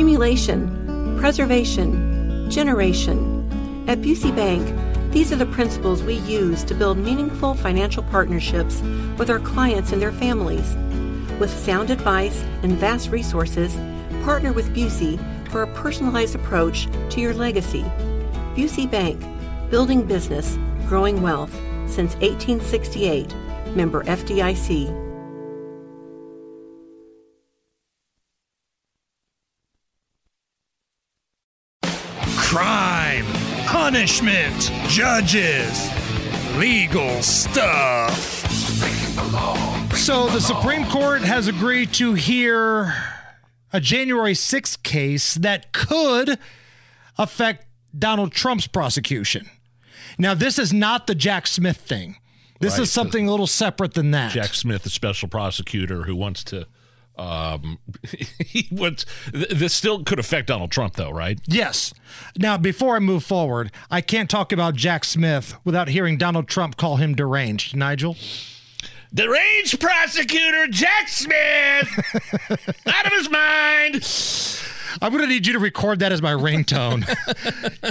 accumulation, preservation, generation. At Busey Bank, these are the principles we use to build meaningful financial partnerships with our clients and their families. With sound advice and vast resources, partner with Busey for a personalized approach to your legacy. Busey Bank, building business, growing wealth since 1868. Member FDIC. Crime, punishment, judges, legal stuff. So the Supreme Court has agreed to hear a January 6th case that could affect Donald Trump's prosecution. Now, this is not the Jack Smith thing. This Right. is something a little separate than that. Jack Smith, the special prosecutor who wants to. Um, he wants. th- This still could affect Donald Trump, though, right? Yes. Now, before I move forward, I can't talk about Jack Smith without hearing Donald Trump call him deranged. Nigel? Deranged prosecutor Jack Smith, out of his mind. I'm going to need you to record that as my ringtone.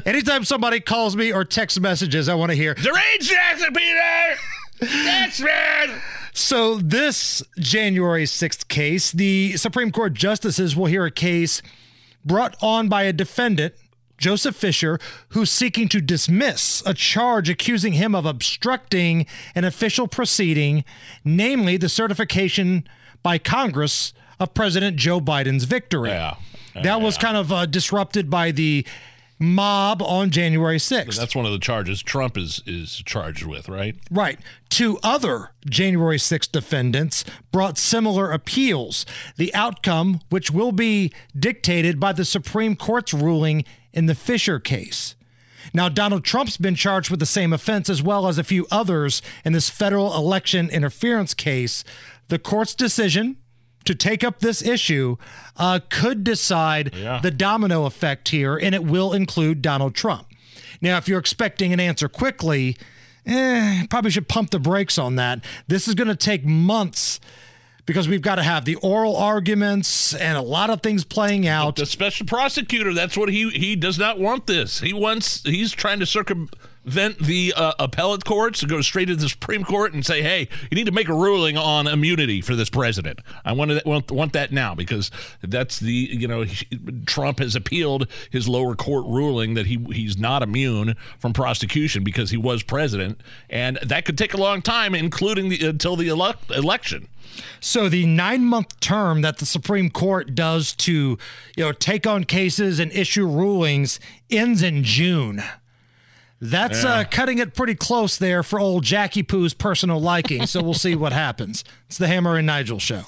Anytime somebody calls me or text messages, I want to hear. Deranged Jackson Peter, Jack Smith. So, this January 6th case, the Supreme Court justices will hear a case brought on by a defendant, Joseph Fischer, who's seeking to dismiss a charge accusing him of obstructing an official proceeding, namely the certification by Congress of President Joe Biden's victory. Yeah. That was kind of uh, disrupted by the mob on January 6th. That's one of the charges Trump is is charged with, right? Right. Two other January 6 defendants brought similar appeals. The outcome, which will be dictated by the Supreme Court's ruling in the Fischer case. Now, Donald Trump's been charged with the same offense as well as a few others in this federal election interference case. The court's decision to take up this issue uh, could decide Yeah. the domino effect here, and it will include Donald Trump. Now, if you're expecting an answer quickly, eh, probably should pump the brakes on that. This is going to take months because we've got to have the oral arguments and a lot of things playing out. The special prosecutor, that's what he he does not want this. He wants he's trying to circumvent the uh, appellate courts go straight to the Supreme Court and say, "Hey, you need to make a ruling on immunity for this president." I want want, want that now because that's the you know he, Trump has appealed his lower court ruling that he he's not immune from prosecution because he was president, and that could take a long time, including the until the elec election. So the nine month term that the Supreme Court does to, you know, take on cases and issue rulings ends in June. That's uh, cutting it pretty close there for old Jackie Poo's personal liking. So we'll see what happens. It's the Hammer and Nigel show.